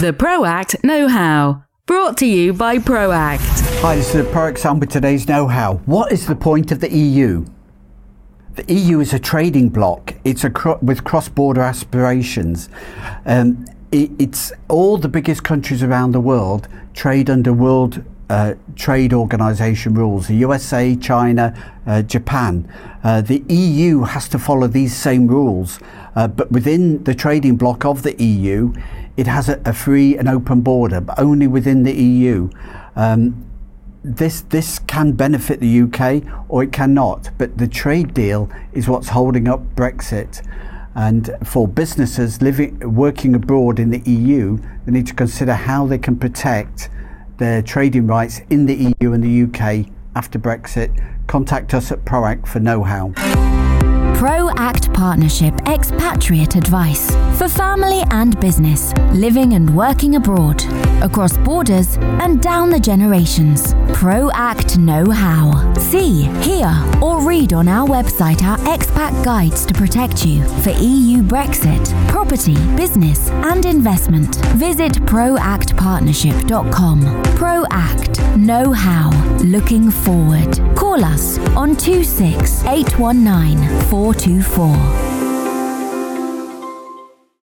The ProAct Know How. Brought to you by ProAct. Hi, this is the ProAct Sam with today's Know How. What is the point of the EU? The EU is a trading bloc. It's a with cross-border aspirations. Um, it, it's all the biggest countries around the world trade under World uh, Trade Organization rules. The USA, China, uh, Japan. Uh, the EU has to follow these same rules, uh, but within the trading bloc of the EU, it has a, a free and open border, but only within the EU. Um, this this can benefit the UK or it cannot, but the trade deal is what's holding up Brexit. And for businesses living working abroad in the EU, they need to consider how they can protect their trading rights in the EU and the UK after Brexit. Contact us at ProAct for know-how. ProAct Partnership Expatriate Advice for family and business, living and working abroad, across borders and down the generations. ProAct Know How. See, hear, or read on our website our expat guides to protect you for EU Brexit, property, business, and investment. Visit proactpartnership.com. ProAct Know How. Looking forward. Call us on 26819 424.